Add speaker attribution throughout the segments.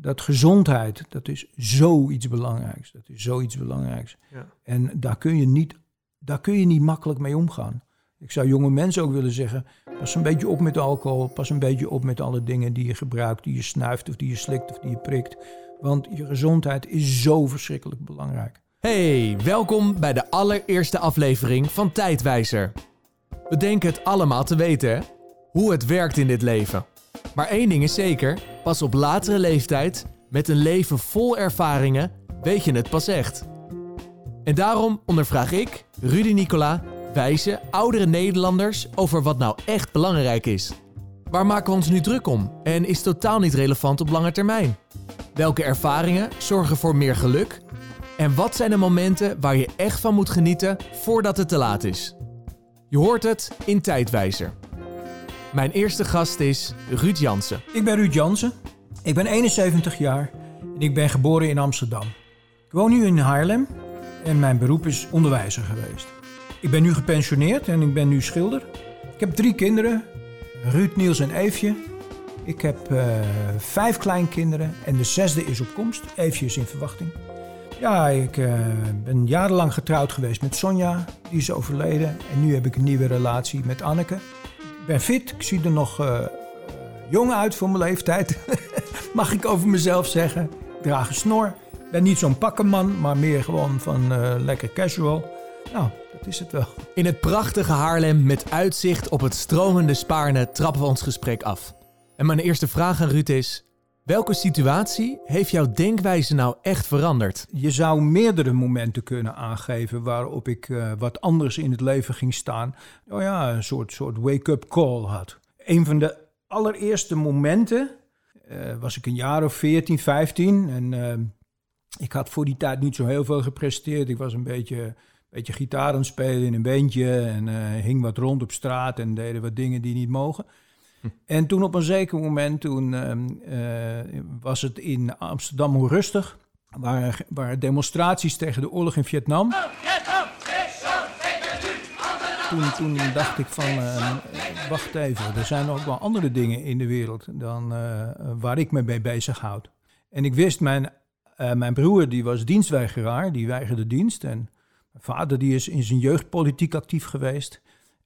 Speaker 1: dat gezondheid, dat is zoiets belangrijks. Dat is zoiets belangrijks.
Speaker 2: Ja.
Speaker 1: En daar kun, je niet, daar kun je niet makkelijk mee omgaan. Ik zou jonge mensen ook willen zeggen, pas een beetje op met alcohol, pas een beetje op met alle dingen die je gebruikt, die je snuift of die je slikt of die je prikt. Want je gezondheid is zo verschrikkelijk belangrijk.
Speaker 2: Hey, welkom bij de allereerste aflevering van Tijdwijzer. We denken het allemaal te weten, hè? hoe het werkt in dit leven. Maar één ding is zeker, pas op latere leeftijd, met een leven vol ervaringen, weet je het pas echt. En daarom ondervraag ik, Rudy Nicola, wijze, oudere Nederlanders over wat nou echt belangrijk is. Waar maken we ons nu druk om en is totaal niet relevant op lange termijn? Welke ervaringen zorgen voor meer geluk? En wat zijn de momenten waar je echt van moet genieten voordat het te laat is? Je hoort het in Tijdwijzer. Mijn eerste gast is Ruud Jansen.
Speaker 1: Ik ben Ruud Jansen, ik ben 71 jaar en ik ben geboren in Amsterdam. Ik woon nu in Haarlem en mijn beroep is onderwijzer geweest. Ik ben nu gepensioneerd en ik ben nu schilder. Ik heb drie kinderen, Ruud, Niels en Eefje. Ik heb uh, vijf kleinkinderen en de zesde is op komst. Eefje is in verwachting. Ja, ik uh, ben jarenlang getrouwd geweest met Sonja. Die is overleden. En nu heb ik een nieuwe relatie met Anneke. Ben fit. Ik zie er nog uh, jong uit voor mijn leeftijd. Mag ik over mezelf zeggen. Ik draag een snor. Ik ben niet zo'n pakkenman, maar meer gewoon van lekker casual. Nou, dat is het wel.
Speaker 2: In het prachtige Haarlem met uitzicht op het stromende Spaarne trappen we ons gesprek af. En mijn eerste vraag aan Ruud is: welke situatie heeft jouw denkwijze nou echt veranderd?
Speaker 1: Je zou meerdere momenten kunnen aangeven waarop ik uh, wat anders in het leven ging staan. Oh ja, een soort, soort wake-up call had. Een van de allereerste momenten uh, was ik een jaar of 14, 15 en uh, ik had voor die tijd niet zo heel veel gepresteerd. Ik was een beetje beetje gitaar aan spelen in een beentje en hing wat rond op straat en deden wat dingen die niet mogen. En toen op een zeker moment, toen uh, was het in Amsterdam hoe rustig, waar, demonstraties tegen de oorlog in Vietnam. Toen, toen dacht ik van, uh, wacht even, er zijn ook wel andere dingen in de wereld dan waar ik me mee bezighoud. En ik wist, mijn, mijn broer die was dienstweigeraar, die weigerde dienst en... Mijn vader die is in zijn jeugd politiek actief geweest.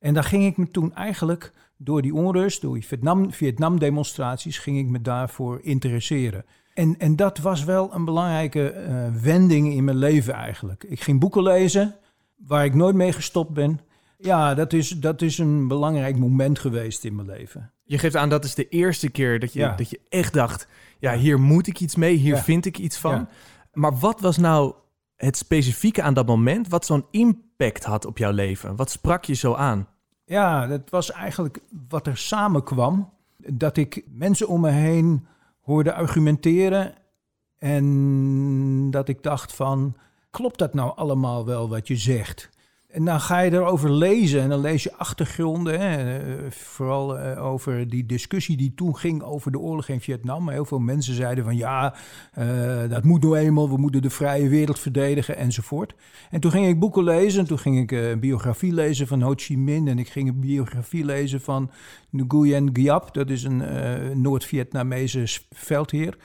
Speaker 1: En daar ging ik me toen eigenlijk door die onrust, door die Vietnam, Vietnam-demonstraties, ging ik me daarvoor interesseren. En, en dat was wel een belangrijke uh, wending in mijn leven eigenlijk. Ik ging boeken lezen, waar ik nooit mee gestopt ben. Ja, dat is, dat is een belangrijk moment geweest in mijn leven.
Speaker 2: Je geeft aan, dat is de eerste keer dat je, ja. dat je echt dacht... ja, hier moet ik iets mee, hier ja. vind ik iets van. Ja. Maar wat was nou het specifieke aan dat moment wat zo'n impact had op jouw leven? Wat sprak je zo aan?
Speaker 1: Ja, dat was eigenlijk wat er samenkwam. Dat ik mensen om me heen hoorde argumenteren en dat ik dacht van, klopt dat nou allemaal wel wat je zegt? En dan ga je erover lezen en dan lees je achtergronden. Hè, vooral uh, over die discussie die toen ging over de oorlog in Vietnam. Heel veel mensen zeiden van ja, uh, dat moet nou eenmaal. We moeten de vrije wereld verdedigen enzovoort. En toen ging ik boeken lezen. En toen ging ik een biografie lezen van Ho Chi Minh. En ik ging een biografie lezen van Nguyen Giap. Dat is een Noord-Vietnamese veldheer.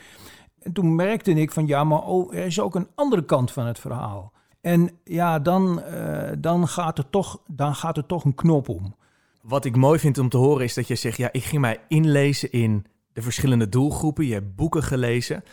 Speaker 1: En toen merkte ik van ja, maar oh, er is ook een andere kant van het verhaal. En ja, dan, uh, dan, gaat er toch, dan gaat er toch een knop om.
Speaker 2: Wat ik mooi vind om te horen is dat je zegt: ja, ik ging mij inlezen in de verschillende doelgroepen. Je hebt boeken gelezen.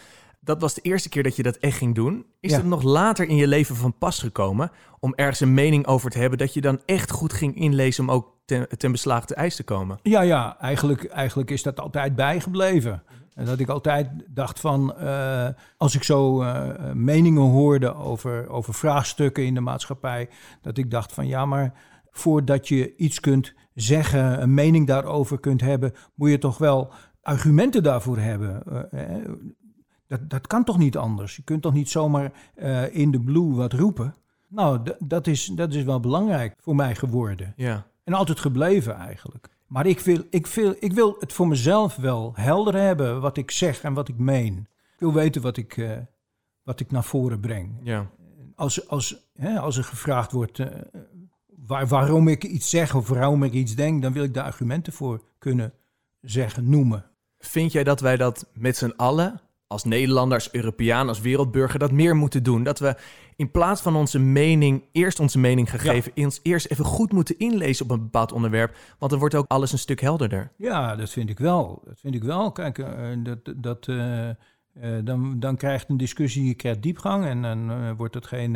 Speaker 2: Dat was de eerste keer dat je dat echt ging doen. Is ja. het nog later in je leven van pas gekomen om ergens een mening over te hebben dat je dan echt goed ging inlezen om ook ten, ten beslag te ijs te komen?
Speaker 1: Ja, ja, eigenlijk, eigenlijk is dat altijd bijgebleven. En dat ik altijd dacht van, uh, als ik zo uh, meningen hoorde over, over vraagstukken in de maatschappij, dat ik dacht van ja, maar voordat je iets kunt zeggen, een mening daarover kunt hebben, moet je toch wel argumenten daarvoor hebben. Uh, dat, dat kan toch niet anders? Je kunt toch niet zomaar in de blue wat roepen? Nou, dat is, dat is wel belangrijk voor mij geworden.
Speaker 2: Ja.
Speaker 1: En altijd gebleven eigenlijk. Maar ik wil, ik, wil, ik wil het voor mezelf wel helder hebben wat ik zeg en wat ik meen. Ik wil weten wat ik, uh, wat ik naar voren breng.
Speaker 2: Ja.
Speaker 1: Als, als, hè, als er gevraagd wordt uh, waar, waarom ik iets zeg of waarom ik iets denk, dan wil ik daar argumenten voor kunnen zeggen, noemen.
Speaker 2: Vind jij dat wij dat met z'n allen als Nederlander, als Europeaan, als wereldburger dat meer moeten doen. Dat we in plaats van onze mening, eerst onze mening gegeven, ons eerst even goed moeten inlezen op een bepaald onderwerp. Want dan wordt ook alles een stuk helderder.
Speaker 1: Ja, dat vind ik wel. Dat vind ik wel. Kijk, uh, dat, dat, uh, uh, dan, dan krijgt een discussie, je krijgt diepgang en dan wordt het geen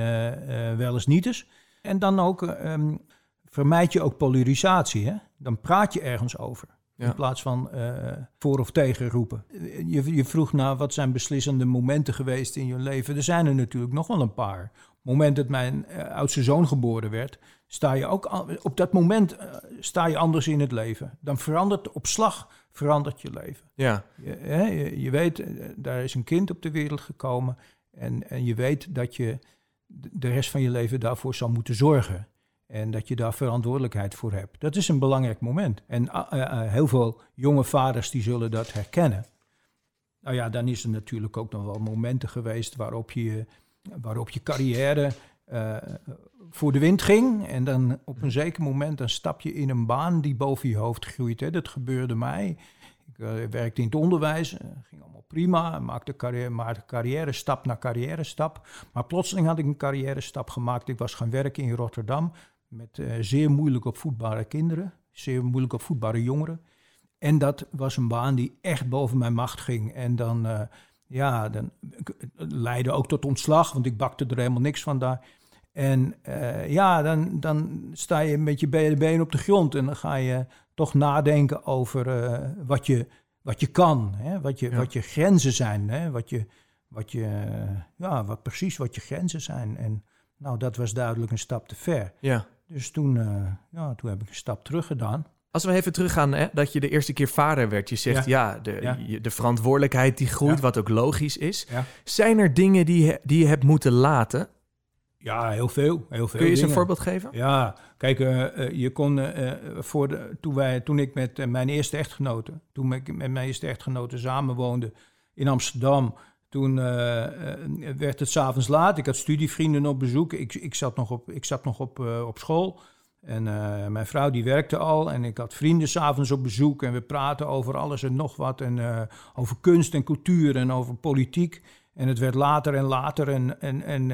Speaker 1: wel eens niets. En dan ook um, vermijd je ook polarisatie. Hè? Dan praat je ergens over. In plaats van uh, voor of tegen roepen. Je, je, vroeg naar wat zijn beslissende momenten geweest in je leven. Er zijn er natuurlijk nog wel een paar. Op het moment dat mijn uh, oudste zoon geboren werd, sta je ook op dat moment uh, sta je anders in het leven. Dan verandert op slag verandert je leven.
Speaker 2: Ja.
Speaker 1: Je, hè, je, je weet, daar is een kind op de wereld gekomen. En, en je weet dat je de rest van je leven daarvoor zal moeten zorgen. En dat je daar verantwoordelijkheid voor hebt. Dat is een belangrijk moment. En uh, uh, heel veel jonge vaders die zullen dat herkennen. Nou ja, dan is er natuurlijk ook nog wel momenten geweest waarop je, waarop je carrière voor de wind ging. En dan op een zeker moment dan stap je in een baan die boven je hoofd groeit. Dat gebeurde mij. Ik werkte in het onderwijs, ging allemaal prima. Maakte, carrière, maakte carrière stap na carrière stap. Maar plotseling had ik een carrière stap gemaakt. Ik was gaan werken in Rotterdam met uh, zeer moeilijk opvoedbare kinderen, zeer moeilijk opvoedbare jongeren. En dat was een baan die echt boven mijn macht ging. En dan, uh, ja, dan leidde ook tot ontslag, want ik bakte er helemaal niks van daar. En uh, ja, dan, dan sta je met je benen op de grond en dan ga je toch nadenken over wat, je, wat je kan, hè? Wat, je, ja. wat je grenzen zijn, hè? Wat, je, wat, je, ja, wat precies wat je grenzen zijn. En nou, dat was duidelijk een stap te ver.
Speaker 2: Ja.
Speaker 1: Dus toen, uh, ja, toen heb ik een stap terug gedaan.
Speaker 2: Als we even teruggaan, hè, dat je de eerste keer vader werd. Je zegt, ja, ja, de, ja. de, verantwoordelijkheid die groeit, ja. wat ook logisch is. Zijn er dingen die, die je hebt moeten laten?
Speaker 1: Ja, heel veel. Heel veel
Speaker 2: Kun je eens een voorbeeld geven?
Speaker 1: Ja, kijk, uh, uh, je kon voor de, toen, wij, toen ik met mijn eerste echtgenote, toen ik met mijn eerste echtgenote samenwoonde in Amsterdam, toen uh, werd het s'avonds laat. Ik had studievrienden op bezoek. Ik, ik zat nog op, ik zat nog op, uh, op school. En uh, mijn vrouw die werkte al. En ik had vrienden s'avonds op bezoek. En we praten over alles en nog wat. En over kunst en cultuur en over politiek. En het werd later en later. En, en, en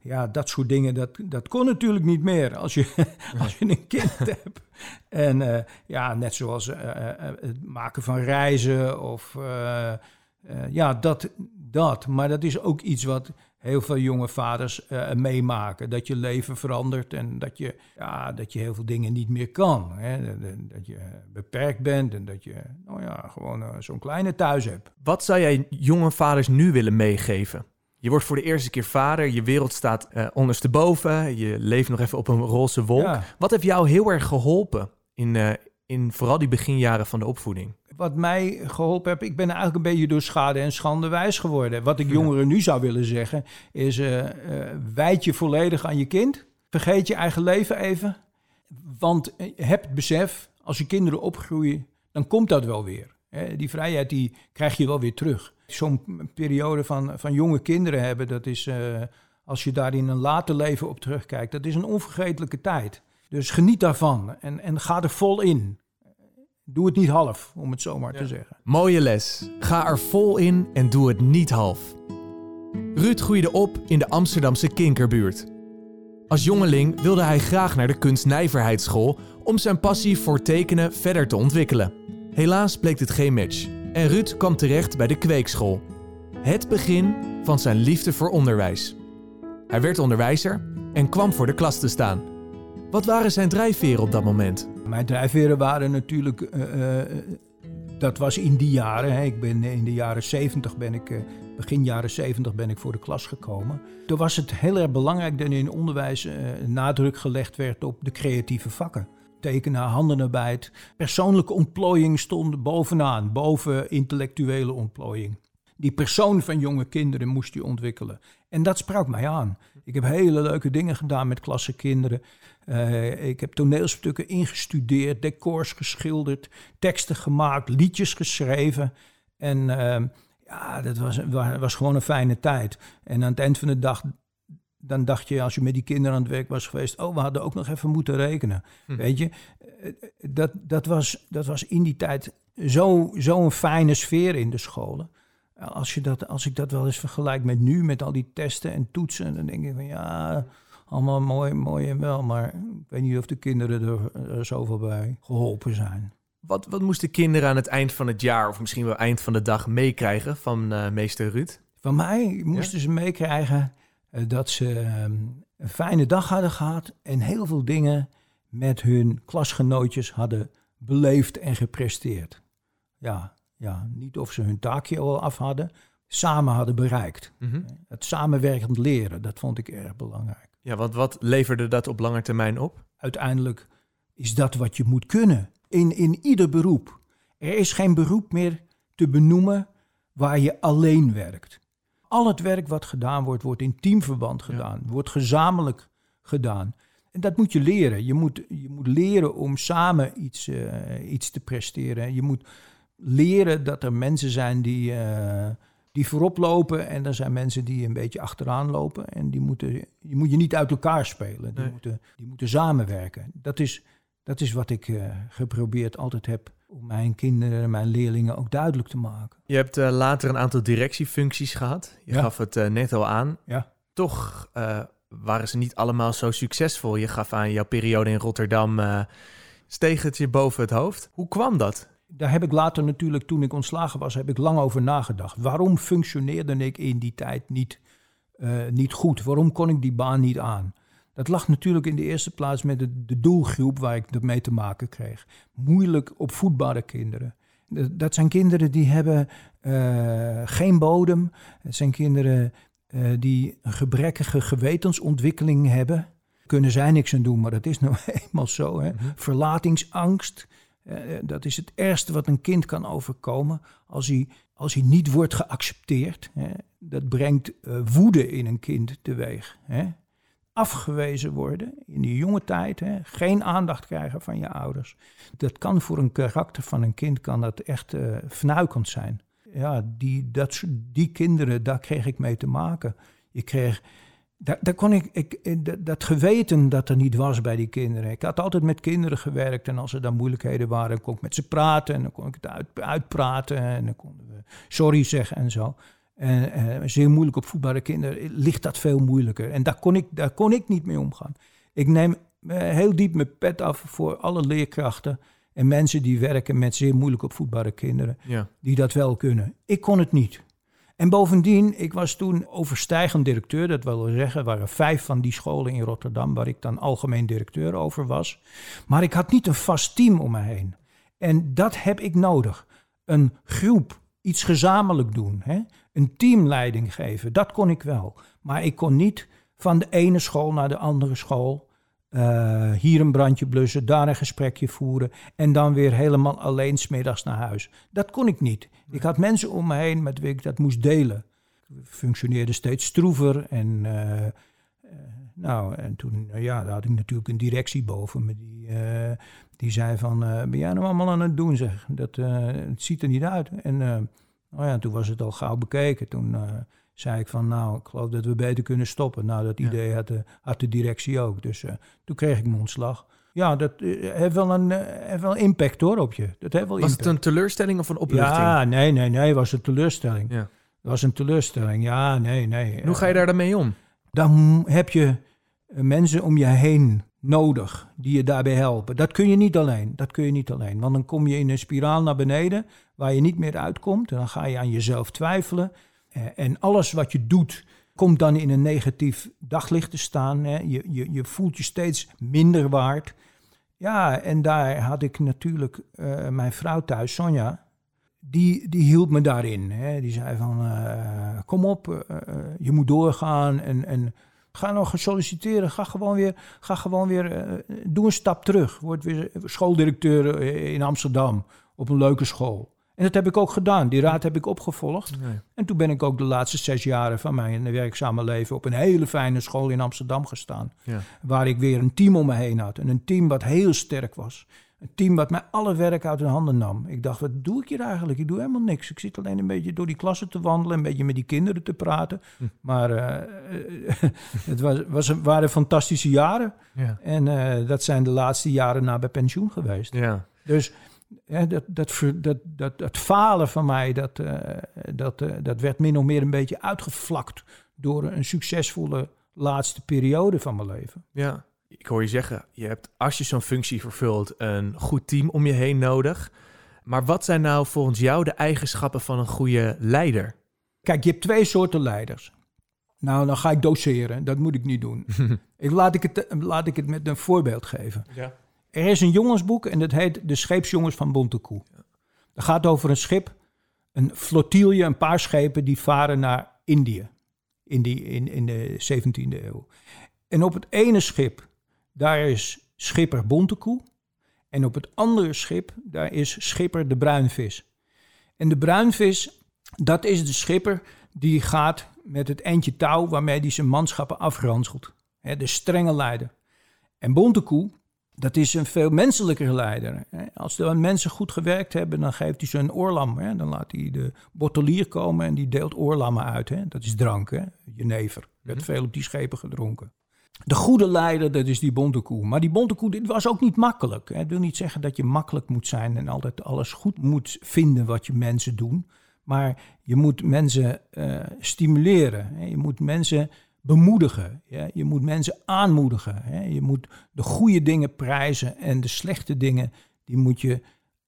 Speaker 1: ja, dat soort dingen, dat, dat kon natuurlijk niet meer als je, als je een kind hebt. En ja, net zoals het maken van reizen of... ja, dat, dat. Maar dat is ook iets wat heel veel jonge vaders uh, meemaken. Dat je leven verandert en dat je, ja, dat je heel veel dingen niet meer kan. Hè? Dat je beperkt bent en dat je nou ja, gewoon uh, zo'n kleine thuis hebt.
Speaker 2: Wat zou jij jonge vaders nu willen meegeven? Je wordt voor de eerste keer vader, je wereld staat uh, ondersteboven, je leeft nog even op een roze wolk. Ja. Wat heeft jou heel erg geholpen in, in vooral die beginjaren van de opvoeding?
Speaker 1: Wat mij geholpen heeft, ik ben eigenlijk een beetje door schade en schande wijs geworden. Wat ik jongeren nu zou willen zeggen, is uh, uh, wijd je volledig aan je kind. Vergeet je eigen leven even. Want heb het besef, als je kinderen opgroeien, dan komt dat wel weer. Hè? Die vrijheid die krijg je wel weer terug. Zo'n periode van, van jonge kinderen hebben, dat is, uh, als je daar in een later leven op terugkijkt, dat is een onvergetelijke tijd. Dus geniet daarvan en, en ga er vol in. Doe het niet half, om het zomaar ja. te zeggen.
Speaker 2: Mooie les. Ga er vol in en doe het niet half. Ruud groeide op in de Amsterdamse Kinkerbuurt. Als jongeling wilde hij graag naar de kunstnijverheidsschool om zijn passie voor tekenen verder te ontwikkelen. Helaas bleek dit geen match en Ruud kwam terecht bij de kweekschool. Het begin van zijn liefde voor onderwijs. Hij werd onderwijzer en kwam voor de klas te staan. Wat waren zijn drijfveren op dat moment?
Speaker 1: Mijn drijfveren waren natuurlijk, uh, uh, dat was in die jaren. Hè. Ik ben in de jaren 70 ben ik, begin jaren 70 ben ik voor de klas gekomen. Toen was het heel erg belangrijk dat in onderwijs nadruk gelegd werd op de creatieve vakken. Tekenen, handenarbeid, persoonlijke ontplooiing stond bovenaan, boven intellectuele ontplooiing. Die persoon van jonge kinderen moest je ontwikkelen. En dat sprak mij aan. Ik heb hele leuke dingen gedaan met klassenkinderen. Uh, ik heb toneelstukken ingestudeerd, decors geschilderd, teksten gemaakt, liedjes geschreven. En uh, ja, dat was, was gewoon een fijne tijd. En aan het eind van de dag, dan dacht je, als je met die kinderen aan het werk was geweest, oh, we hadden ook nog even moeten rekenen. Hm. Weet je, eh, dat, dat, was, dat was in die tijd zo'n zo fijne sfeer in de scholen. Als, je dat, als ik dat wel eens vergelijk met nu, met al die testen en toetsen, dan denk ik van ja, allemaal mooi, mooi en wel. Maar ik weet niet of de kinderen er, er zoveel bij geholpen zijn.
Speaker 2: Wat, wat moesten kinderen aan het eind van het jaar, of misschien wel eind van de dag, meekrijgen van uh, meester Ruud?
Speaker 1: Van mij moesten ze meekrijgen uh, dat ze um, een fijne dag hadden gehad en heel veel dingen met hun klasgenootjes hadden beleefd en gepresteerd. Ja, ja, niet of ze hun taakje al af hadden, samen hadden bereikt. Mm -hmm. Het samenwerkend leren, dat vond ik erg belangrijk.
Speaker 2: Ja, want wat leverde dat op lange termijn op?
Speaker 1: Uiteindelijk is dat wat je moet kunnen in, in ieder beroep. Er is geen beroep meer te benoemen waar je alleen werkt. Al het werk wat gedaan wordt, wordt in teamverband gedaan, ja. wordt gezamenlijk gedaan. En dat moet je leren. Je moet, je moet leren om samen iets, uh, iets te presteren. Je moet leren dat er mensen zijn die, uh, die voorop lopen en er zijn mensen die een beetje achteraan lopen. En die moeten, je moet je niet uit elkaar spelen. Die, nee. moeten, die moeten samenwerken. Dat is, dat is wat ik uh, geprobeerd altijd heb om mijn kinderen en mijn leerlingen ook duidelijk te maken.
Speaker 2: Je hebt uh, later een aantal directiefuncties gehad. Je ja. gaf het uh, net al aan.
Speaker 1: Ja.
Speaker 2: Toch waren ze niet allemaal zo succesvol. Je gaf aan jouw periode in Rotterdam steeg het je boven het hoofd. Hoe kwam dat?
Speaker 1: Daar heb ik later natuurlijk, toen ik ontslagen was, heb ik lang over nagedacht. Waarom functioneerde ik in die tijd niet, niet goed? Waarom kon ik die baan niet aan? Dat lag natuurlijk in de eerste plaats met de, de doelgroep waar ik mee te maken kreeg. Moeilijk opvoedbare kinderen. Dat zijn kinderen die hebben uh, geen bodem. Het zijn kinderen uh, die een gebrekkige gewetensontwikkeling hebben. Kunnen zij niks aan doen, maar dat is nou eenmaal zo. Hè? Mm-hmm. Verlatingsangst. Uh, dat is het ergste wat een kind kan overkomen als hij, als hij niet wordt geaccepteerd. Dat brengt woede in een kind teweeg. Afgewezen worden in die jonge tijd. Geen aandacht krijgen van je ouders. Dat kan voor een karakter van een kind kan dat echt fnuikend zijn. Ja, die, dat, die kinderen, daar kreeg ik mee te maken. Je kreeg, daar, daar kon ik, ik dat, geweten dat er niet was bij die kinderen. Ik had altijd met kinderen gewerkt en als er dan moeilijkheden waren, kon ik met ze praten en dan kon ik het uit, uitpraten en dan konden we sorry zeggen en zo. En zeer moeilijk op voetbare kinderen ligt dat veel moeilijker. En daar kon ik, daar kon ik niet mee omgaan. Ik neem heel diep mijn pet af voor alle leerkrachten en mensen die werken met zeer moeilijk op voetbare kinderen.
Speaker 2: Ja.
Speaker 1: Die dat wel kunnen. Ik kon het niet. En bovendien, ik was toen overstijgend directeur. Dat wil zeggen, er waren vijf van die scholen in Rotterdam waar ik dan algemeen directeur over was. Maar ik had niet een vast team om me heen. En dat heb ik nodig. Een groep, iets gezamenlijk doen. Hè? een teamleiding geven. Dat kon ik wel. Maar ik kon niet van de ene school naar de andere school. Uh, hier een brandje blussen, daar een gesprekje voeren. En dan weer helemaal alleen smiddags naar huis. Dat kon ik niet. Ik had mensen om me heen met wie ik dat moest delen. Ik functioneerde steeds stroever. En, uh, uh, nou, en toen ja, daar had ik natuurlijk een directie boven me. Die, die zei van, ben jij nou allemaal aan het doen zeg? Dat, het ziet er niet uit. En nou ja, toen was het al gauw bekeken. Toen zei ik van, nou, ik geloof dat we beter kunnen stoppen. Nou, dat idee ja. had, de, had de directie ook. Dus uh, toen kreeg ik mijn ontslag. Ja, dat uh, heeft, wel een, heeft wel impact hoor op je. Dat heeft wel
Speaker 2: was
Speaker 1: impact.
Speaker 2: het een teleurstelling of een opluchting?
Speaker 1: Ja, nee, nee, nee, was een teleurstelling. Ja. was een teleurstelling, ja, nee, nee.
Speaker 2: Hoe ga je daar dan mee om?
Speaker 1: Dan heb je mensen om je heen nodig die je daarbij helpen. Dat kun je niet alleen. Dat kun je niet alleen. Want dan kom je in een spiraal naar beneden waar je niet meer uitkomt. En dan ga je aan jezelf twijfelen. Eh, en alles wat je doet, komt dan in een negatief daglicht te staan. Je, je, je voelt je steeds minder waard. Ja, en daar had ik natuurlijk uh, mijn vrouw thuis, Sonja. Die, die hielp me daarin. Hè. Die zei van, uh, kom op, je moet doorgaan en... en Ga nog solliciteren. Ga gewoon weer, ga gewoon weer doe een stap terug. Word weer schooldirecteur in Amsterdam op een leuke school. En dat heb ik ook gedaan. Die raad heb ik opgevolgd. Nee. En toen ben ik ook de laatste zes jaren van mijn werkzame leven op een hele fijne school in Amsterdam gestaan.
Speaker 2: Ja.
Speaker 1: Waar ik weer een team om me heen had. En een team wat heel sterk was. Een team wat mij alle werk uit de handen nam. Ik dacht, wat doe ik hier eigenlijk? Ik doe helemaal niks. Ik zit alleen een beetje door die klassen te wandelen, een beetje met die kinderen te praten. Hm. Maar uh, het was, was, waren fantastische jaren.
Speaker 2: Ja.
Speaker 1: En uh, dat zijn de laatste jaren na bij pensioen geweest.
Speaker 2: Ja.
Speaker 1: Dus Dat, dat, dat, dat falen van mij, dat, eh, dat, eh, dat werd min of meer een beetje uitgevlakt door een succesvolle laatste periode van mijn leven.
Speaker 2: Ja, ik hoor je zeggen, je hebt als je zo'n functie vervult een goed team om je heen nodig. Maar wat zijn nou volgens jou de eigenschappen van een goede leider?
Speaker 1: Kijk, je hebt twee soorten leiders. Nou, dan ga ik doseren. Dat moet ik niet doen. ik, laat, ik het, laat ik het met een voorbeeld geven.
Speaker 2: Ja.
Speaker 1: Er is een jongensboek en dat heet De Scheepsjongens van Bontekoe. Dat gaat over een schip, een flotilje, een paar schepen die varen naar Indië. In, die, in, in de 17e eeuw. En op het ene schip, daar is schipper Bontekoe. En op het andere schip, daar is schipper de bruinvis. En de bruinvis, dat is de schipper die gaat met het eindje touw waarmee hij zijn manschappen afranselt. De strenge leider. En Bontekoe, dat is een veel menselijker leider. Als de mensen goed gewerkt hebben, dan geeft hij ze een oorlam. Dan laat hij de bottelier komen en die deelt oorlammen uit. Dat is drank, hè. jenever. Er werd veel op die schepen gedronken. De goede leider, dat is die bontekoe. Maar die bontekoe, dit was ook niet makkelijk. Het wil niet zeggen dat je makkelijk moet zijn en altijd alles goed moet vinden wat je mensen doen. Maar je moet mensen eh, stimuleren. Je moet mensen bemoedigen. Ja. Je moet mensen aanmoedigen. Hè. Je moet de goede dingen prijzen en de slechte dingen, die moet je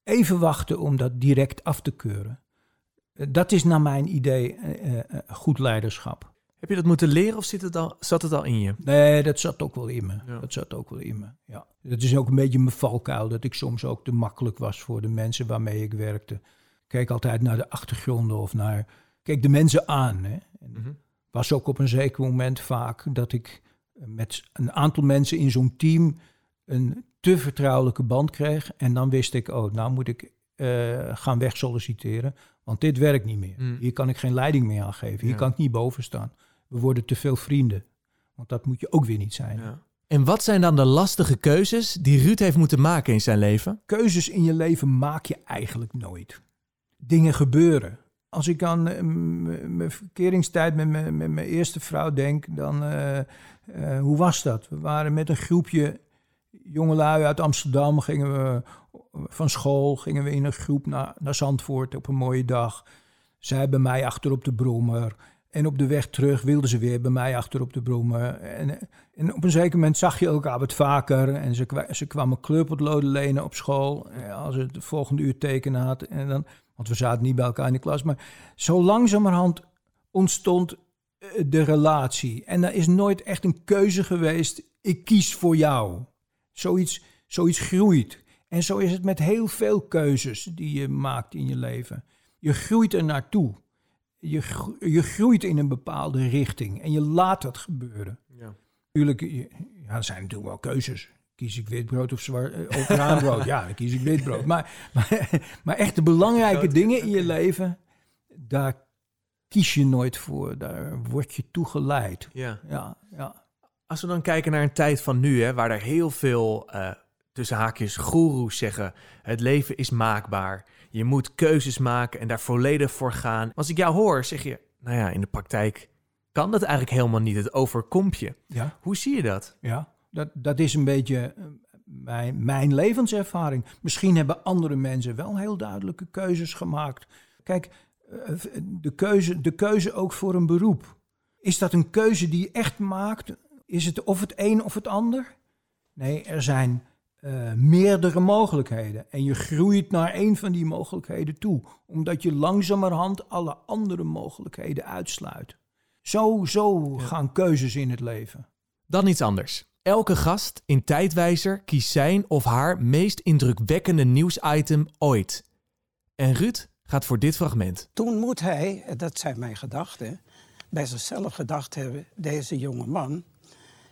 Speaker 1: even wachten om dat direct af te keuren. Eh, Dat is naar mijn idee eh, eh, goed leiderschap.
Speaker 2: Heb je dat moeten leren of zit het al, zat het al in je?
Speaker 1: Nee, dat zat ook wel in me.
Speaker 2: Ja.
Speaker 1: Dat zat ook wel in me. Ja. Dat is ook een beetje mijn valkuil, dat ik soms ook te makkelijk was voor de mensen waarmee ik werkte. Ik keek altijd naar de achtergronden of naar. Keek de mensen aan. Hè. Was ook op een zeker moment vaak dat ik met een aantal mensen in zo'n team een te vertrouwelijke band kreeg. En dan wist ik, oh, nou moet ik eh, gaan wegsolliciteren. Want dit werkt niet meer.
Speaker 2: Mm.
Speaker 1: Hier kan ik geen leiding meer aan geven. Hier
Speaker 2: Ja.
Speaker 1: kan ik niet boven staan. We worden te veel vrienden. Want dat moet je ook weer niet zijn.
Speaker 2: Ja. En wat zijn dan de lastige keuzes die Ruud heeft moeten maken in zijn leven?
Speaker 1: Keuzes in je leven maak je eigenlijk nooit. Dingen gebeuren. Als ik aan eh, mijn verkeringstijd met mijn, eerste vrouw denk, dan eh, eh, hoe was dat? We waren met een groepje jongelui uit Amsterdam, gingen we van school, gingen we in een groep naar, naar Zandvoort op een mooie dag. Zij bij mij achter op de brommer. En op de weg terug wilden ze weer bij mij achter op de brommer. En, en op een zeker moment zag je elkaar wat vaker. En ze, ze kwamen kleurpotloden lenen op school. Als het de volgende uur tekenen had. En dan, want we zaten niet bij elkaar in de klas. Maar zo langzamerhand ontstond eh, de relatie. En er is nooit echt een keuze geweest. Ik kies voor jou. Zoiets, zoiets groeit. En zo is het met heel veel keuzes die je maakt in je leven. Je groeit er naartoe. Je, je groeit in een bepaalde richting en je laat dat gebeuren.
Speaker 2: Ja.
Speaker 1: Tuurlijk, je- ja, er zijn natuurlijk wel keuzes. Kies ik witbrood of zwart, eh, of graanbrood? ja, dan kies ik witbrood. Maar, maar, maar echt de belangrijke dingen in je leven, daar kies je nooit voor. Daar word je toe geleid.
Speaker 2: Ja.
Speaker 1: Ja, ja.
Speaker 2: Als we dan kijken naar een tijd van nu, hè, waar er heel veel eh, tussen haakjes goeroes zeggen: het leven is maakbaar. Je moet keuzes maken en daar volledig voor gaan. Als ik jou hoor, zeg je: nou ja, in de praktijk kan dat eigenlijk helemaal niet. Het overkomt je.
Speaker 1: ja.
Speaker 2: Hoe zie je dat?
Speaker 1: Ja, dat, dat is een beetje eh, mijn, mijn levenservaring. Misschien hebben andere mensen wel heel duidelijke keuzes gemaakt. Kijk, eh, de keuze, de keuze ook voor een beroep. Is dat een keuze die je echt maakt? Is het of het een of het ander? Nee, er zijn eh, meerdere mogelijkheden. En je groeit naar één van die mogelijkheden toe. Omdat je langzamerhand alle andere mogelijkheden uitsluit. Zo, zo gaan keuzes in het leven.
Speaker 2: Dan iets anders. Elke gast in Tijdwijzer kiest zijn of haar meest indrukwekkende nieuwsitem ooit. En Ruud gaat voor dit fragment.
Speaker 3: Toen moet hij, dat zijn mijn gedachten, bij zichzelf gedacht hebben: deze jonge man,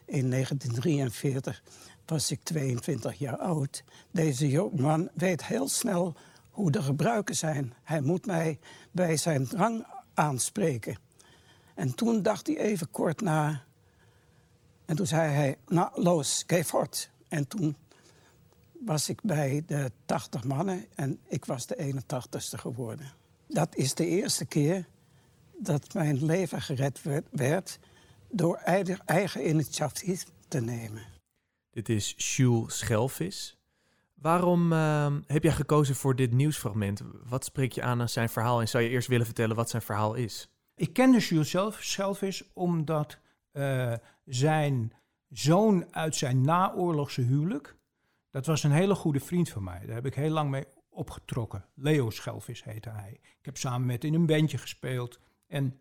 Speaker 3: in 1943 was ik 22 jaar oud. Deze jonge man weet heel snel hoe de gebruiken zijn. Hij moet mij bij zijn rang aanspreken. En toen dacht hij even kort na. En toen zei hij: Nou, los, geef fort. En toen was ik bij de 80 mannen en ik was de 81ste geworden. Dat is de eerste keer dat mijn leven gered werd, door eigen, eigen initiatief te nemen.
Speaker 2: Dit is Jules Schelvis. Waarom ehm, heb jij gekozen voor dit nieuwsfragment? Wat spreek je aan aan zijn verhaal? En zou je eerst willen vertellen wat zijn verhaal is?
Speaker 1: Ik kende Jules zelf, Schelvis omdat eh, zijn zoon uit zijn naoorlogse huwelijk... dat was een hele goede vriend van mij. Daar heb ik heel lang mee opgetrokken. Leo Schelvis heette hij. Ik heb samen met in een bandje gespeeld. En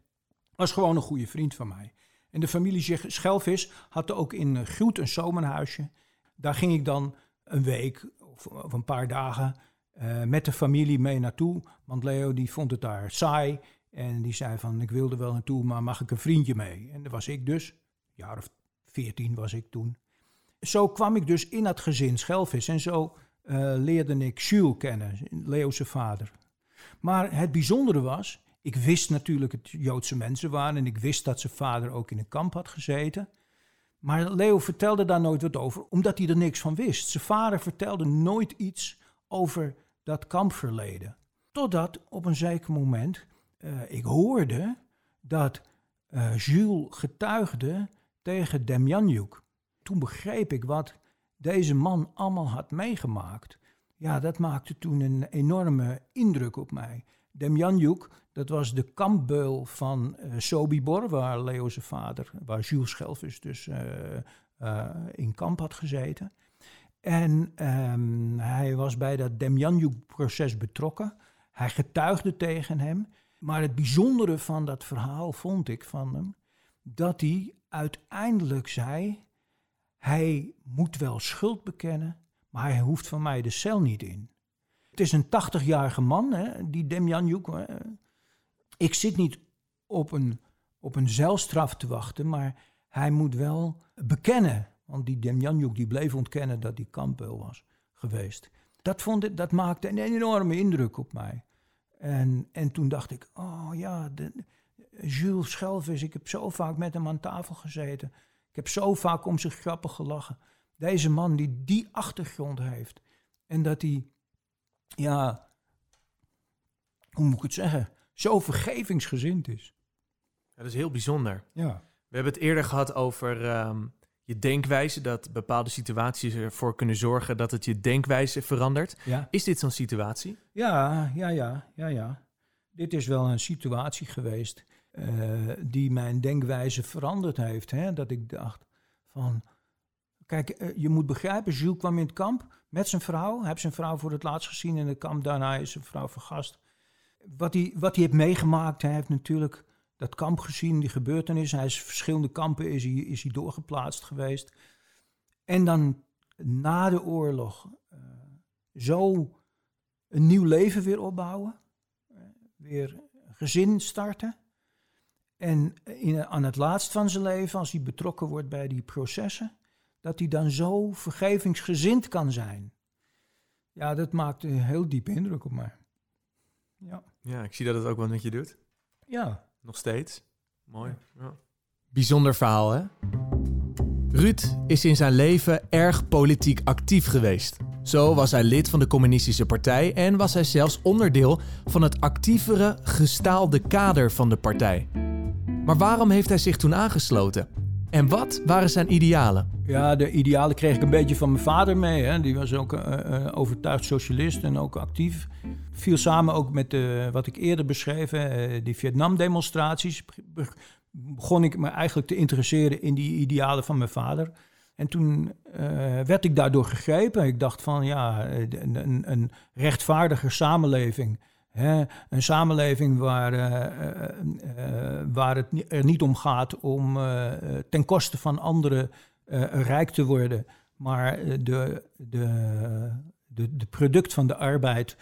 Speaker 1: was gewoon een goede vriend van mij. En de familie Schelvis had ook in Groet een zomerhuisje. Daar ging ik dan een week of, een paar dagen uh, met de familie mee naartoe. Want Leo die vond het daar saai. En die zei van, ik wilde wel naartoe, maar mag ik een vriendje mee? En dat was ik dus. Een jaar of veertien was ik toen. Zo kwam ik dus in dat gezin Schelvis. En zo uh, leerde ik Jules kennen, Leo's vader. Maar het bijzondere was, ik wist natuurlijk dat het Joodse mensen waren en ik wist dat zijn vader ook in een kamp had gezeten. Maar Leo vertelde daar nooit wat over, omdat hij er niks van wist. Zijn vader vertelde nooit iets over dat kampverleden. Totdat op een zeker moment uh, ik hoorde dat uh, Jules getuigde tegen Demjanjuk. Toen begreep ik wat deze man allemaal had meegemaakt. Ja, dat maakte toen een enorme indruk op mij. Demjanjuk, dat was de kampbeul van uh, Sobibor, waar Leo zijn vader, waar Jules Schelvis dus in kamp had gezeten. En um, hij was bij dat Demjanjuk-proces betrokken. Hij getuigde tegen hem. Maar het bijzondere van dat verhaal vond ik van hem, dat hij uiteindelijk zei, hij moet wel schuld bekennen, maar hij hoeft van mij de cel niet in. Het is een 80-jarige man, hè, die Demjanjuk. Ik zit niet op een, op een zelfstraf te wachten, maar hij moet wel bekennen. Want die Demjanjuk die bleef ontkennen dat hij kampbeul was geweest. Dat, vond ik, dat maakte een enorme indruk op mij. En, en toen dacht ik, oh ja, de, Jules Schelvis, ik heb zo vaak met hem aan tafel gezeten. Ik heb zo vaak om zich grappig gelachen. Deze man die die achtergrond heeft. En dat hij, ja, hoe moet ik het zeggen, zo vergevingsgezind is.
Speaker 2: dat is heel bijzonder.
Speaker 1: Ja.
Speaker 2: We hebben het eerder gehad over ehm, je denkwijze, dat bepaalde situaties ervoor kunnen zorgen dat het je denkwijze verandert.
Speaker 1: Ja.
Speaker 2: Is dit zo'n situatie?
Speaker 1: Ja, ja, ja, ja, ja. Dit is wel een situatie geweest uh, die mijn denkwijze veranderd heeft. Hè? Dat ik dacht van, kijk, uh, je moet begrijpen, Jules kwam in het kamp met zijn vrouw. Hij heeft zijn vrouw voor het laatst gezien in het kamp, daarna is zijn vrouw vergast. Wat hij, wat hij heeft meegemaakt, hij heeft natuurlijk dat kamp gezien, die gebeurtenis. Hij is verschillende kampen is hij, is hij doorgeplaatst geweest. En dan na de oorlog uh, zo een nieuw leven weer opbouwen. weer gezin starten. En in, aan het laatst van zijn leven, als hij betrokken wordt bij die processen, dat hij dan zo vergevingsgezind kan zijn. Ja, dat maakt een heel diepe indruk op mij. Ja.
Speaker 2: ja, ik zie dat het ook wat met je doet.
Speaker 1: Ja.
Speaker 2: Nog steeds. Mooi. Ja. Bijzonder verhaal, hè? Ruud is in zijn leven erg politiek actief geweest. Zo was hij lid van de Communistische Partij en was hij zelfs onderdeel van het actievere, gestaalde kader van de partij. Maar waarom heeft hij zich toen aangesloten? En wat waren zijn idealen?
Speaker 1: Ja, de idealen kreeg ik een beetje van mijn vader mee. Hè. Die was ook uh, overtuigd socialist en ook actief. Viel samen ook met uh, wat ik eerder beschreef, uh, die Vietnam-demonstraties. Begon ik me eigenlijk te interesseren in die idealen van mijn vader. En toen werd ik daardoor gegrepen. Ik dacht van ja, een, een, een rechtvaardiger een samenleving waar, uh, waar het er niet om gaat om ten koste van anderen rijk te worden, maar de, de, de, de product van de arbeid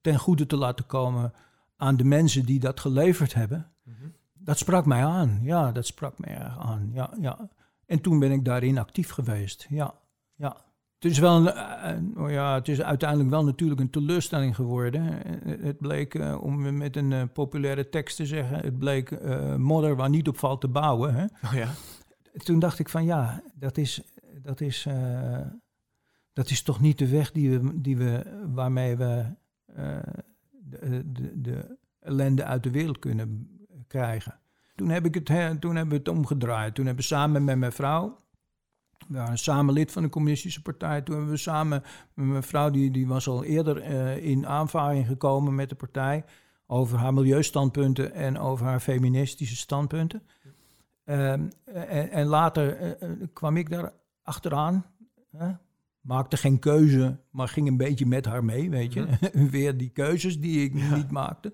Speaker 1: ten goede te laten komen aan de mensen die dat geleverd hebben. Mm -hmm. Dat sprak mij aan, ja, dat sprak mij erg aan. Ja, ja. En toen ben ik daarin actief geweest, ja, ja. Het is, wel een, oh ja, het is uiteindelijk wel natuurlijk een teleurstelling geworden. Het bleek, uh, om met een uh, populaire tekst te zeggen, het bleek uh, modder waar niet op valt te bouwen. Hè?
Speaker 2: Oh ja.
Speaker 1: Toen dacht ik van ja, dat is, dat is, dat is toch niet de weg die we, die we, waarmee we de, de, de ellende uit de wereld kunnen krijgen. Toen heb ik het, toen hebben we het omgedraaid. Toen hebben we samen met mijn vrouw We waren samen lid van de communistische partij. Toen hebben we samen, mijn vrouw die, die was al eerder uh, in aanvaring gekomen met de partij over haar milieustandpunten en over haar feministische standpunten. Um, en, en, later uh, kwam ik daar achteraan. Hè? Maakte geen keuze, maar ging een beetje met haar mee, weet je. Weer die keuzes die ik niet maakte.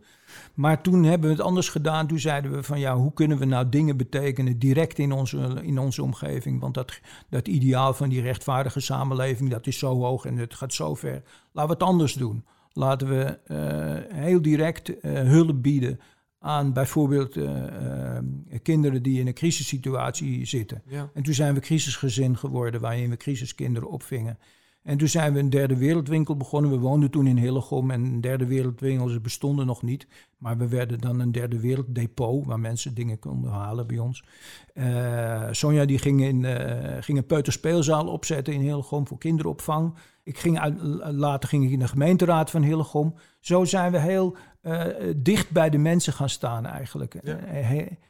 Speaker 1: Maar toen hebben we het anders gedaan. Toen zeiden we van ja, hoe kunnen we nou dingen betekenen direct in onze, in onze omgeving? Want dat, dat ideaal van die rechtvaardige samenleving, dat is zo hoog en het gaat zo ver. Laten we het anders doen. Laten we uh, heel direct uh, hulp bieden aan bijvoorbeeld uh, kinderen die in een crisissituatie zitten. Ja. En toen zijn we crisisgezin geworden, waarin we crisiskinderen opvingen. En toen zijn we een derde wereldwinkel begonnen. We woonden toen in Hillegom en een derde wereldwinkel bestonden nog niet. Maar we werden dan een derde werelddepot waar mensen dingen konden halen bij ons. Uh, Sonja die ging, in, ging een peuterspeelzaal opzetten in Hillegom voor kinderopvang. Ik ging uit, later ging ik in de gemeenteraad van Hillegom. Zo zijn we heel uh, dicht bij de mensen gaan staan eigenlijk.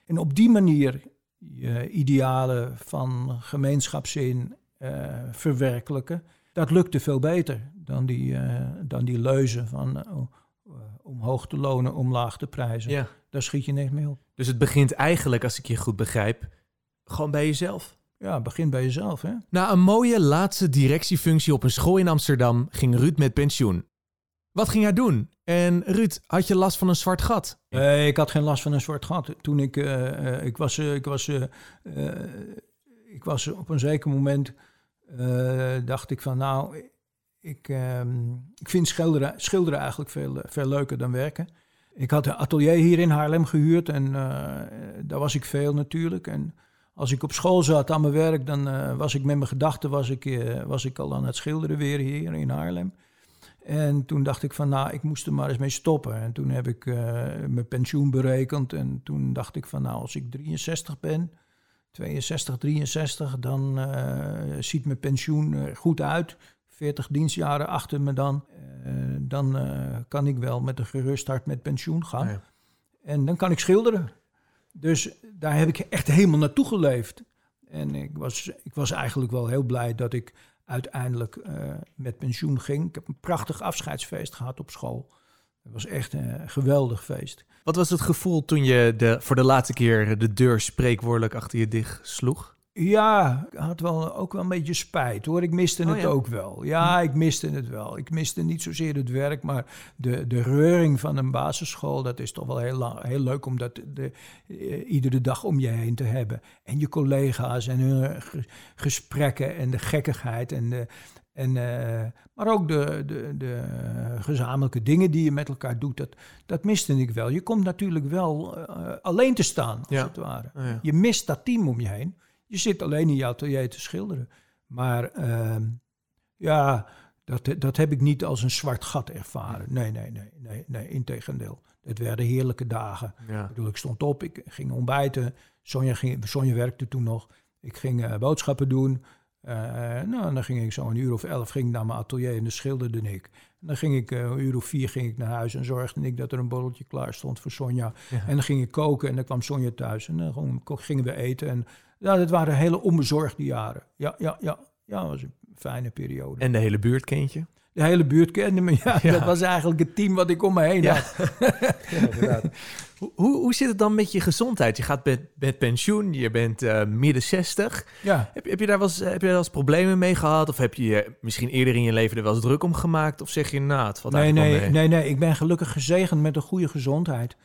Speaker 1: En op die manier je idealen van gemeenschapszin verwerkelijken dat lukte veel beter dan die, uh, dan die leuzen van uh, om hoog te lonen, om laag te prijzen. Ja. Daar schiet je niks mee op.
Speaker 2: Dus het begint eigenlijk, als ik je goed begrijp, gewoon bij jezelf.
Speaker 1: Ja, begin bij jezelf. Hè?
Speaker 2: Na een mooie laatste directiefunctie op een school in Amsterdam ging Ruud met pensioen. Wat ging hij doen? En Ruud, had je last van een zwart gat?
Speaker 1: Nee, ik had geen last van een zwart gat. Toen ik, uh, ik was, ik was, ik was op een zeker moment uh, dacht ik van nou, ik, uh, ik vind schilderen, schilderen eigenlijk veel, veel leuker dan werken. Ik had een atelier hier in Haarlem gehuurd en uh, daar was ik veel natuurlijk. En als ik op school zat aan mijn werk, dan uh, was ik met mijn gedachten was ik, was ik al aan het schilderen weer hier in Haarlem. En toen dacht ik van, nou, ik moest er maar eens mee stoppen. En toen heb ik mijn pensioen berekend. En toen dacht ik van, nou, als ik 63 ben, 62, 63, dan ziet mijn pensioen goed uit. 40 dienstjaren achter me dan. Dan kan ik wel met een gerust hart met pensioen gaan. Ja. En dan kan ik schilderen. Dus daar heb ik echt helemaal naartoe geleefd. En ik was, ik was eigenlijk wel heel blij dat ik uiteindelijk met pensioen ging. Ik heb een prachtig afscheidsfeest gehad op school. Het was echt een geweldig feest.
Speaker 2: Wat was het gevoel toen je de, voor de laatste keer de deur spreekwoordelijk achter je dicht sloeg?
Speaker 1: Ja, ik had wel, ook wel een beetje spijt hoor. Ik miste oh, het ook wel. Ja, hm. ik miste het wel. Ik miste niet zozeer het werk, maar de, de reuring van een basisschool. Dat is toch wel heel, lang, heel leuk om dat de, uh, iedere dag om je heen te hebben. En je collega's en hun gesprekken en de gekkigheid en de, en, uh, maar ook de, de, de gezamenlijke dingen die je met elkaar doet, dat, dat miste ik wel. Je komt natuurlijk wel uh, alleen te staan, als ja. het ware. Oh, ja. Je mist dat team om je heen. Je zit alleen in je atelier te schilderen. Maar uh, ja, dat, dat heb ik niet als een zwart gat ervaren. Nee, nee, nee, nee, nee integendeel. Het werden heerlijke dagen. Ja. Ik, bedoel, ik stond op, ik ging ontbijten. Sonja, ging, Sonja werkte toen nog. Ik ging uh, boodschappen doen. Uh, nou, dan ging ik zo een uur of elf ging naar mijn atelier en dan schilderde ik. En dan ging ik uh, een uur of vier ging ik naar huis en zorgde ik dat er een borreltje klaar stond voor Sonja. En dan ging ik koken en dan kwam Sonja thuis en dan gingen we eten. En ja, dat waren hele onbezorgde jaren. Ja, ja, ja, ja, dat was een fijne periode.
Speaker 2: En de hele buurt kent je?
Speaker 1: de hele buurt kende me. Ja, ja, Dat was eigenlijk het team wat ik om me heen ja. had.
Speaker 2: ja, hoe, hoe zit het dan met je gezondheid? Je gaat met, met pensioen, je bent uh, midden 60. Ja. Heb, heb, je daar wel eens, heb je daar wel eens problemen mee gehad? Of heb je misschien eerder in je leven er wel eens druk om gemaakt? Of zeg je, nou, het valt
Speaker 1: nee, nee, nee, nee, ik ben gelukkig gezegend met een goede gezondheid.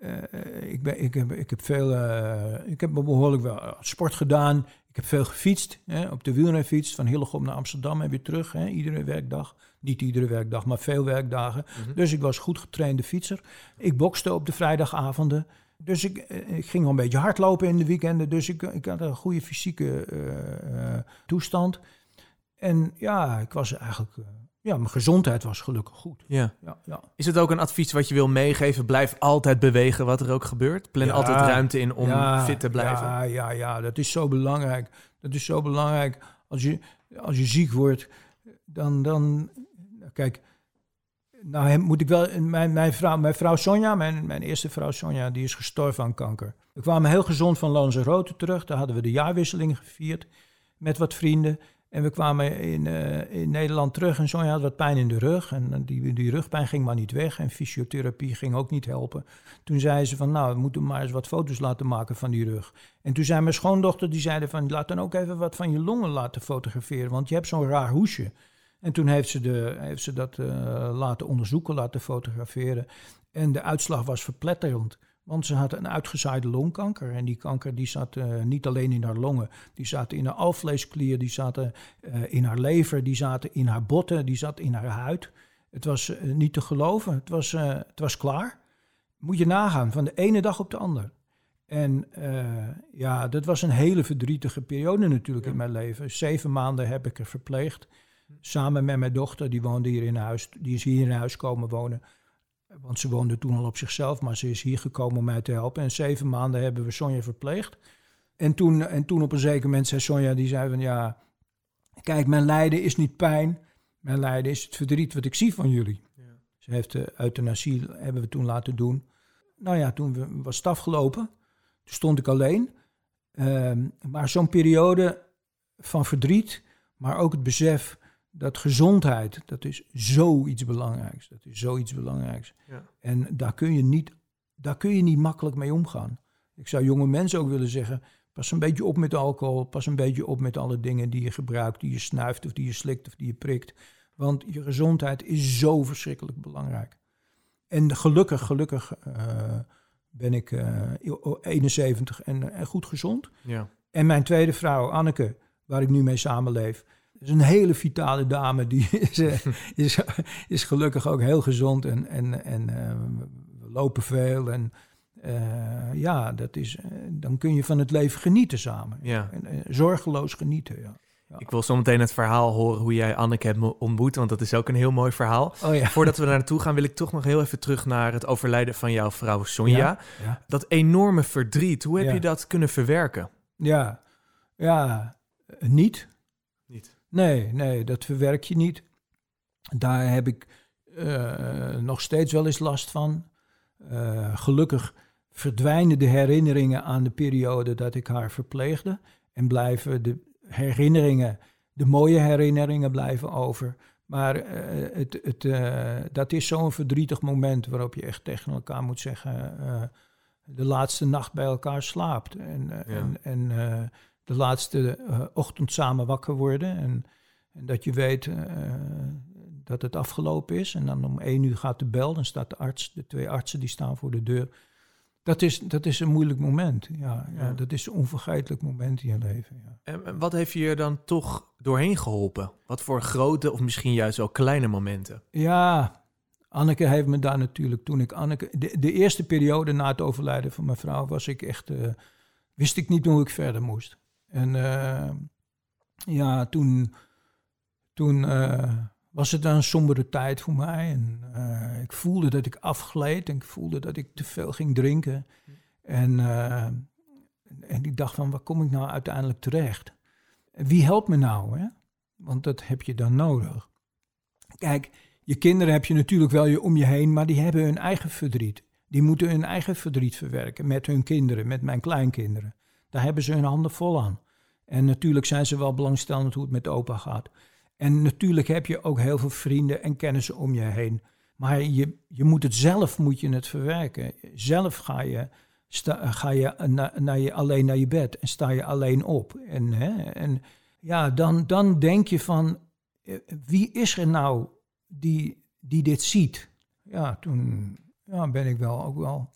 Speaker 1: Uh, ik, ben, ik, heb, ik heb veel, uh, ik heb behoorlijk wel sport gedaan. Ik heb veel gefietst, hè, op de wielrenfiets van Hillegom naar Amsterdam en weer terug, hè, iedere werkdag. Niet iedere werkdag, maar veel werkdagen. Mhm. Dus ik was goed getrainde fietser. Ik bokste op de vrijdagavonden. Dus ik, eh, ik ging wel een beetje hardlopen in de weekenden. Dus ik, ik had een goede fysieke uh, toestand. En ja, ik was eigenlijk. Ja, mijn gezondheid was gelukkig goed.
Speaker 2: Ja. Ja, ja. Is het ook een advies wat je wil meegeven? Blijf altijd bewegen, wat er ook gebeurt. Plan altijd ruimte in om fit te blijven.
Speaker 1: Ja, ja, ja, dat is zo belangrijk. Dat is zo belangrijk. Als je, als je ziek wordt, dan, dan Kijk, nou moet ik wel. Mijn, mijn, vrouw, mijn vrouw Sonja, mijn, mijn eerste vrouw Sonja, die is gestorven aan kanker. We kwamen heel gezond van Lanzarote terug. Daar hadden we de jaarwisseling gevierd. met wat vrienden. En we kwamen in, eh, in Nederland terug en Sonja had wat pijn in de rug. En die, die rugpijn ging maar niet weg en fysiotherapie ging ook niet helpen. Toen zei ze van, nou, we moeten maar eens wat foto's laten maken van die rug. En toen zei mijn schoondochter, die zeiden van, laat dan ook even wat van je longen laten fotograferen, want je hebt zo'n raar hoesje. En toen heeft ze, de, heeft ze dat uh, laten onderzoeken, laten fotograferen. En de uitslag was verpletterend. Want ze had een uitgezaaide longkanker. En die kanker die zat uh, niet alleen in haar longen. Die zaten in haar alvleesklier, die zaten uh, in haar lever, die zaten in haar botten, die zat in haar huid. Het was uh, niet te geloven. Het was, het was klaar. Moet je nagaan, van de ene dag op de andere. En ja, dat was een hele verdrietige periode natuurlijk ja. in mijn leven. Zeven maanden heb ik er verpleegd. Samen met mijn dochter, die woonde hier in huis. Die is hier in huis komen wonen. Want ze woonde toen al op zichzelf, maar ze is hier gekomen om mij te helpen. En zeven maanden hebben we Sonja verpleegd. En toen, en toen op een zeker moment zei Sonja, die zei van ja, kijk, mijn lijden is niet pijn. Mijn lijden is het verdriet wat ik zie van jullie. Ja. Ze heeft de euthanasie, hebben we toen laten doen. Nou ja, toen was het afgelopen. Toen stond ik alleen. Um, maar zo'n periode van verdriet, maar ook het besef dat gezondheid, dat is zoiets belangrijks. Dat is zoiets belangrijks. Ja. En daar kun, je niet, daar kun je niet makkelijk mee omgaan. Ik zou jonge mensen ook willen zeggen, pas een beetje op met alcohol, pas een beetje op met alle dingen die je gebruikt, die je snuift of die je slikt of die je prikt. Want je gezondheid is zo verschrikkelijk belangrijk. En gelukkig, gelukkig uh, ben ik uh, 71 en, en, goed gezond. Ja. En mijn tweede vrouw, Anneke, waar ik nu mee samenleef, is een hele vitale dame. Die is, is, is gelukkig ook heel gezond en, en, en uh, we lopen veel. En uh, ja, dat is, dan kun je van het leven genieten samen. Ja. En, zorgeloos genieten, ja.
Speaker 2: Ja. Ik wil zo meteen het verhaal horen hoe jij Anneke hebt ontmoet, want dat is ook een heel mooi verhaal.
Speaker 1: Oh, ja.
Speaker 2: Voordat we daar naartoe gaan, wil ik toch nog heel even terug naar het overlijden van jouw vrouw Sonja. Ja, dat enorme verdriet, hoe heb je dat kunnen verwerken?
Speaker 1: Ja, ja niet. Nee, nee, dat verwerk je niet. Daar heb ik uh, nog steeds wel eens last van. Uh, gelukkig verdwijnen de herinneringen aan de periode dat ik haar verpleegde. En blijven de herinneringen, de mooie herinneringen blijven over. Maar uh, het, het, dat is zo'n verdrietig moment waarop je echt tegen elkaar moet zeggen... de laatste nacht bij elkaar slaapt. En, ja. en, en de laatste uh, ochtend samen wakker worden. En, en dat je weet uh, dat het afgelopen is. En dan om één uur gaat de bel, dan staat de arts, de twee artsen die staan voor de deur. Dat is, dat is een moeilijk moment. Ja, ja. ja dat is een onvergetelijk moment in je leven. Ja.
Speaker 2: En wat heeft je er dan toch doorheen geholpen? Wat voor grote of misschien juist wel kleine momenten?
Speaker 1: Ja, Anneke heeft me daar natuurlijk toen ik Anneke. De, de eerste periode na het overlijden van mijn vrouw was ik echt. Uh, wist ik niet hoe ik verder moest. En uh, ja, toen, toen uh, was het een sombere tijd voor mij. En uh, ik voelde dat ik afgleed en ik voelde dat ik te veel ging drinken. En, en ik dacht van, waar kom ik nou uiteindelijk terecht? Wie helpt me nou? Hè? Want dat heb je dan nodig. Kijk, je kinderen heb je natuurlijk wel je om je heen, maar die hebben hun eigen verdriet. Die moeten hun eigen verdriet verwerken met hun kinderen, met mijn kleinkinderen. Daar hebben ze hun handen vol aan. En natuurlijk zijn ze wel belangstellend hoe het met opa gaat. En natuurlijk heb je ook heel veel vrienden en kennissen om je heen. Maar je, je moet het zelf moet je het verwerken. Zelf ga je, sta, ga je na, naar je alleen naar je bed en sta je alleen op. En, hè, en ja, dan, dan denk je van, eh, wie is er nou die, die dit ziet? Ja, toen ja, ben ik wel ook wel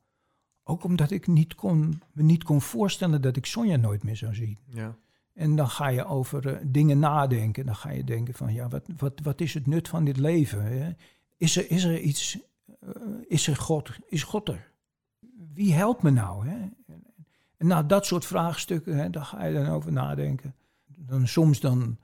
Speaker 1: ook omdat ik niet kon, me niet kon voorstellen dat ik Sonja nooit meer zou zien.
Speaker 2: Ja.
Speaker 1: En dan ga je over uh, dingen nadenken. Dan ga je denken van, ja, wat, wat, wat is het nut van dit leven? Hè? Is, er, is er iets, uh, is er God, is God er? Wie helpt me nou? Hè? En nou, dat soort vraagstukken, hè, daar ga je dan over nadenken. Dan soms dan,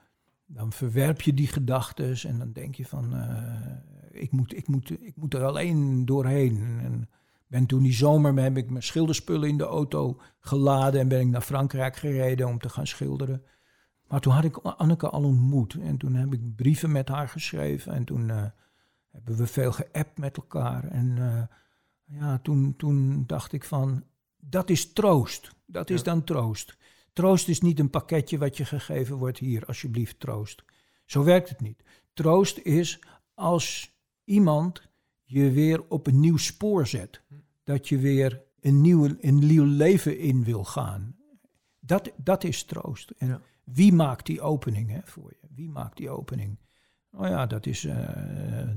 Speaker 1: dan verwerp je die gedachten en dan denk je van, uh, ik, moet, ik, moet, ik moet er alleen doorheen. En, ben toen die zomer heb ik mijn schilderspullen in de auto geladen en ben ik naar Frankrijk gereden om te gaan schilderen. Maar toen had ik Anneke al ontmoet en toen heb ik brieven met haar geschreven en toen uh, hebben we veel geappt met elkaar. En uh, ja, toen, toen dacht ik van, dat is troost. Dat is dan troost. Troost is niet een pakketje wat je gegeven wordt hier, alsjeblieft troost. Zo werkt het niet. Troost is als iemand je weer op een nieuw spoor zet. Dat je weer een nieuw, een nieuw leven in wil gaan. Dat, dat is troost. En
Speaker 2: Ja.
Speaker 1: wie maakt die opening hè, voor je? Wie maakt die opening? Oh ja, dat is, eh,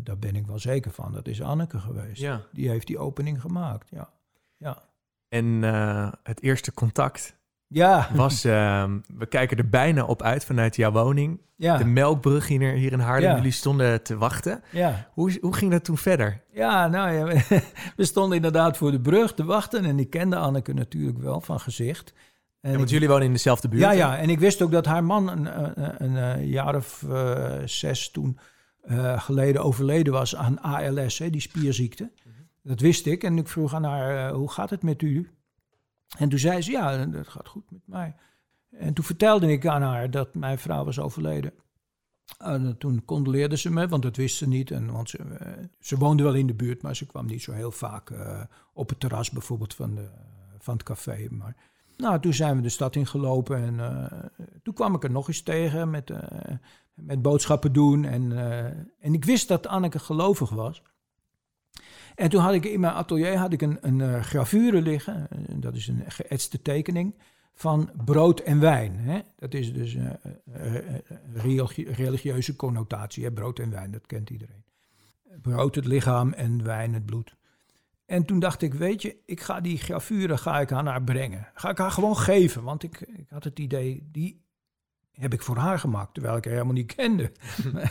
Speaker 1: daar ben ik wel zeker van. Dat is Anneke geweest.
Speaker 2: Ja.
Speaker 1: Die heeft die opening gemaakt. Ja, ja.
Speaker 2: En eh, het eerste contact
Speaker 1: ja.
Speaker 2: was... ehm, we kijken er bijna op uit vanuit jouw woning.
Speaker 1: ja.
Speaker 2: De melkbrug hier, hier in Haarlem.
Speaker 1: Ja.
Speaker 2: Jullie stonden te wachten.
Speaker 1: ja.
Speaker 2: Hoe, hoe ging dat toen verder?
Speaker 1: Ja, nou ja, we stonden inderdaad voor de brug te wachten. En ik kende Anneke natuurlijk wel van gezicht. En
Speaker 2: Ja, want
Speaker 1: ik-
Speaker 2: jullie wonen in dezelfde buurt.
Speaker 1: ja, ja, en ik wist ook dat haar man een, een, jaar of eh, zes toen eh, geleden overleden was aan ALS, hè, die spierziekte. Dat wist ik. En ik vroeg aan haar, eh, hoe gaat het met u? En toen zei ze, ja, dat gaat goed met mij. En toen vertelde ik aan haar dat mijn vrouw was overleden. En toen condoleerde ze me, want dat wist ze niet. En, want ze, eh, woonde wel in de buurt, maar ze kwam niet zo heel vaak eh, op het terras bijvoorbeeld van, de, van het café. Maar nou, toen zijn we de stad ingelopen en eh, toen kwam ik er nog eens tegen met, met boodschappen doen. En, en ik wist dat Anneke gelovig was. En toen had ik in mijn atelier had ik een, een eh, gravure liggen, eh, dat is een geëtste tekening, van brood en wijn. Hè? Dat is dus eh, eh, religie- religieuze connotatie, hè? brood en wijn, dat kent iedereen. Brood het lichaam en wijn het bloed. En toen dacht ik, weet je, ik ga die gravure ga ik aan haar brengen. Ga ik haar gewoon geven, want ik, ik had het idee, die heb ik voor haar gemaakt, terwijl ik haar helemaal niet kende.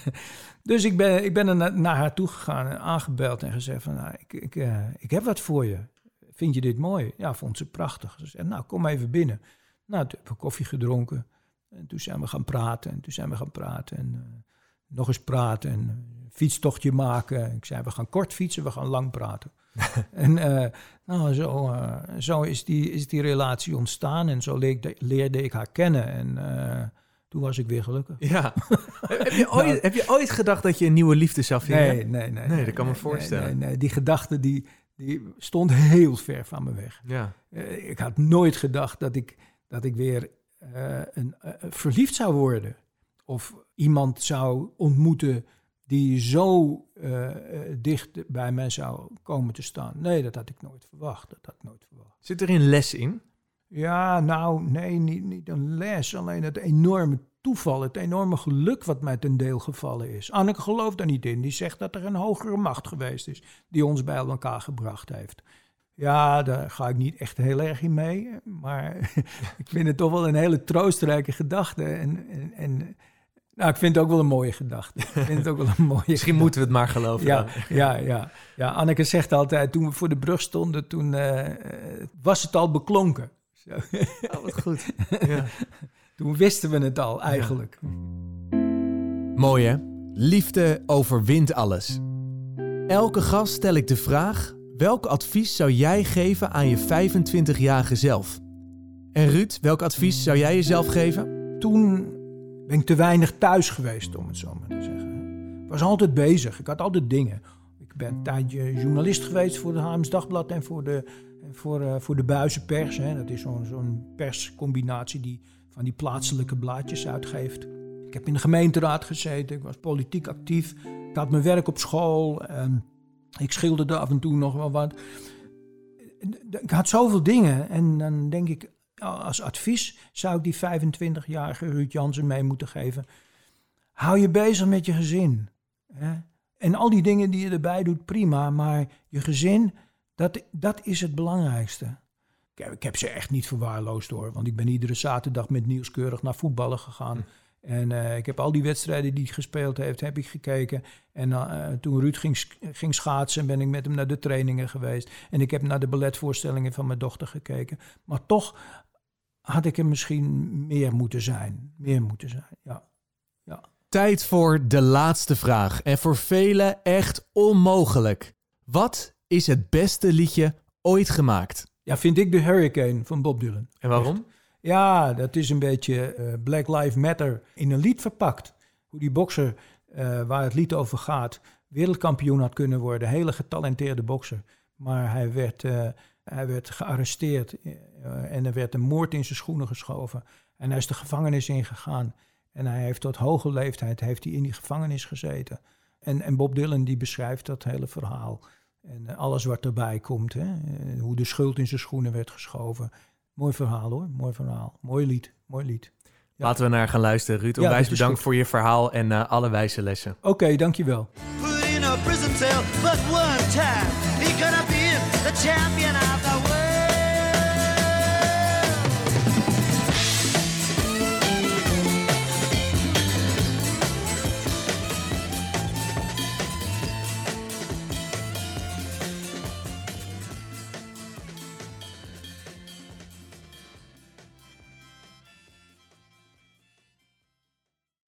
Speaker 1: dus ik ben, ik ben er na- naar haar toe gegaan en aangebeld en gezegd van, nou, ik, ik, eh, ik heb wat voor je. Vind je dit mooi? Ja, vond ze prachtig. Ze zei, nou, kom even binnen. Nou, toen hebben we koffie gedronken. En toen zijn we gaan praten. En toen zijn we gaan praten. En eh, nog eens praten. En een fietstochtje maken. Ik zei, we gaan kort fietsen, we gaan lang praten. en eh, nou, zo, zo is, die, is die relatie ontstaan. En zo leerde, leerde ik haar kennen. En toen was ik weer gelukkig.
Speaker 2: Ja. heb, je ooit, heb je ooit gedacht dat je een nieuwe liefde zou vinden?
Speaker 1: Nee, nee, nee.
Speaker 2: Nee, dat kan me voorstellen.
Speaker 1: Nee, nee, Die gedachte die, die stond heel ver van me weg.
Speaker 2: Ja.
Speaker 1: Eh, ik had nooit gedacht dat ik, dat ik weer eh, een, eh, verliefd zou worden. Of iemand zou ontmoeten die zo dicht bij mij zou komen te staan. Nee, dat had ik nooit verwacht. Dat had ik nooit verwacht.
Speaker 2: Zit er een les in?
Speaker 1: Ja, nou, nee, niet, niet een les. Alleen het enorme toeval, het enorme geluk wat mij ten deel gevallen is. Anneke gelooft daar niet in. Die zegt dat er een hogere macht geweest is die ons bij elkaar gebracht heeft. Ja, daar ga ik niet echt heel erg in mee. Maar ik vind het toch wel een hele troostrijke gedachte. En, en, en nou, ik vind het ook wel een mooie gedachte. Ik vind het ook wel een mooie
Speaker 2: Misschien
Speaker 1: gedachte.
Speaker 2: moeten we het maar geloven.
Speaker 1: Ja,
Speaker 2: dan.
Speaker 1: ja, ja, ja. Anneke zegt altijd, toen we voor de brug stonden, toen eh, was het al beklonken. Zo.
Speaker 2: Oh, wat goed. Ja.
Speaker 1: Toen wisten we het al eigenlijk.
Speaker 2: Mooi hè? Liefde overwint alles. Elke gast stel ik de vraag: welk advies zou jij geven aan je 25-jarige zelf? En Ruud, welk advies zou jij jezelf geven?
Speaker 1: Toen ben ik te weinig thuis geweest, om het zo maar te zeggen. Ik was altijd bezig, ik had altijd dingen. Ik ben een tijdje journalist geweest voor het Haarlems Dagblad en voor de, voor, eh, voor de Buizenpers. Hè. Dat is zo'n zo'n perscombinatie die van die plaatselijke blaadjes uitgeeft. Ik heb in de gemeenteraad gezeten, ik was politiek actief. Ik had mijn werk op school. En ik schilderde af en toe nog wel wat. Ik had zoveel dingen. En dan denk ik, als advies zou ik die 25-jarige Ruud Jansen mee moeten geven. Hou je bezig met je gezin. Hè? En al die dingen die je erbij doet, prima. Maar je gezin, dat, dat is het belangrijkste. Ik heb, ik heb ze echt niet verwaarloosd hoor. Want ik ben iedere zaterdag met Nieuwskeurig naar voetballen gegaan. En eh, ik heb al die wedstrijden die hij gespeeld heeft, heb ik gekeken. En eh, toen Ruud ging, ging schaatsen, ben ik met hem naar de trainingen geweest. En ik heb naar de balletvoorstellingen van mijn dochter gekeken. Maar toch had ik er misschien meer moeten zijn. Meer moeten zijn, ja. ja.
Speaker 2: Tijd voor de laatste vraag. En voor velen echt onmogelijk. Wat is het beste liedje ooit gemaakt?
Speaker 1: Ja, vind ik de Hurricane van Bob Dylan.
Speaker 2: En waarom?
Speaker 1: Ja, dat is een beetje eh, Black Lives Matter in een lied verpakt. Hoe die bokser, eh, waar het lied over gaat, wereldkampioen had kunnen worden. Hele getalenteerde bokser. Maar hij werd, eh, Hij werd gearresteerd eh, en er werd een moord in zijn schoenen geschoven. En hij is de gevangenis ingegaan. En hij heeft tot hoge leeftijd heeft hij in die gevangenis gezeten. En, en Bob Dylan die beschrijft dat hele verhaal. En eh, alles wat erbij komt. Hè? Eh, Hoe de schuld in zijn schoenen werd geschoven. Mooi verhaal hoor, mooi verhaal. Mooi lied, mooi lied. Ja.
Speaker 2: Laten we naar gaan luisteren. Ruud, onwijs bedankt
Speaker 1: goed.
Speaker 2: voor je verhaal en eh, alle wijze lessen.
Speaker 1: Oké, dankjewel.
Speaker 4: Put in a prison cell, but one time he could have been the champion of the world.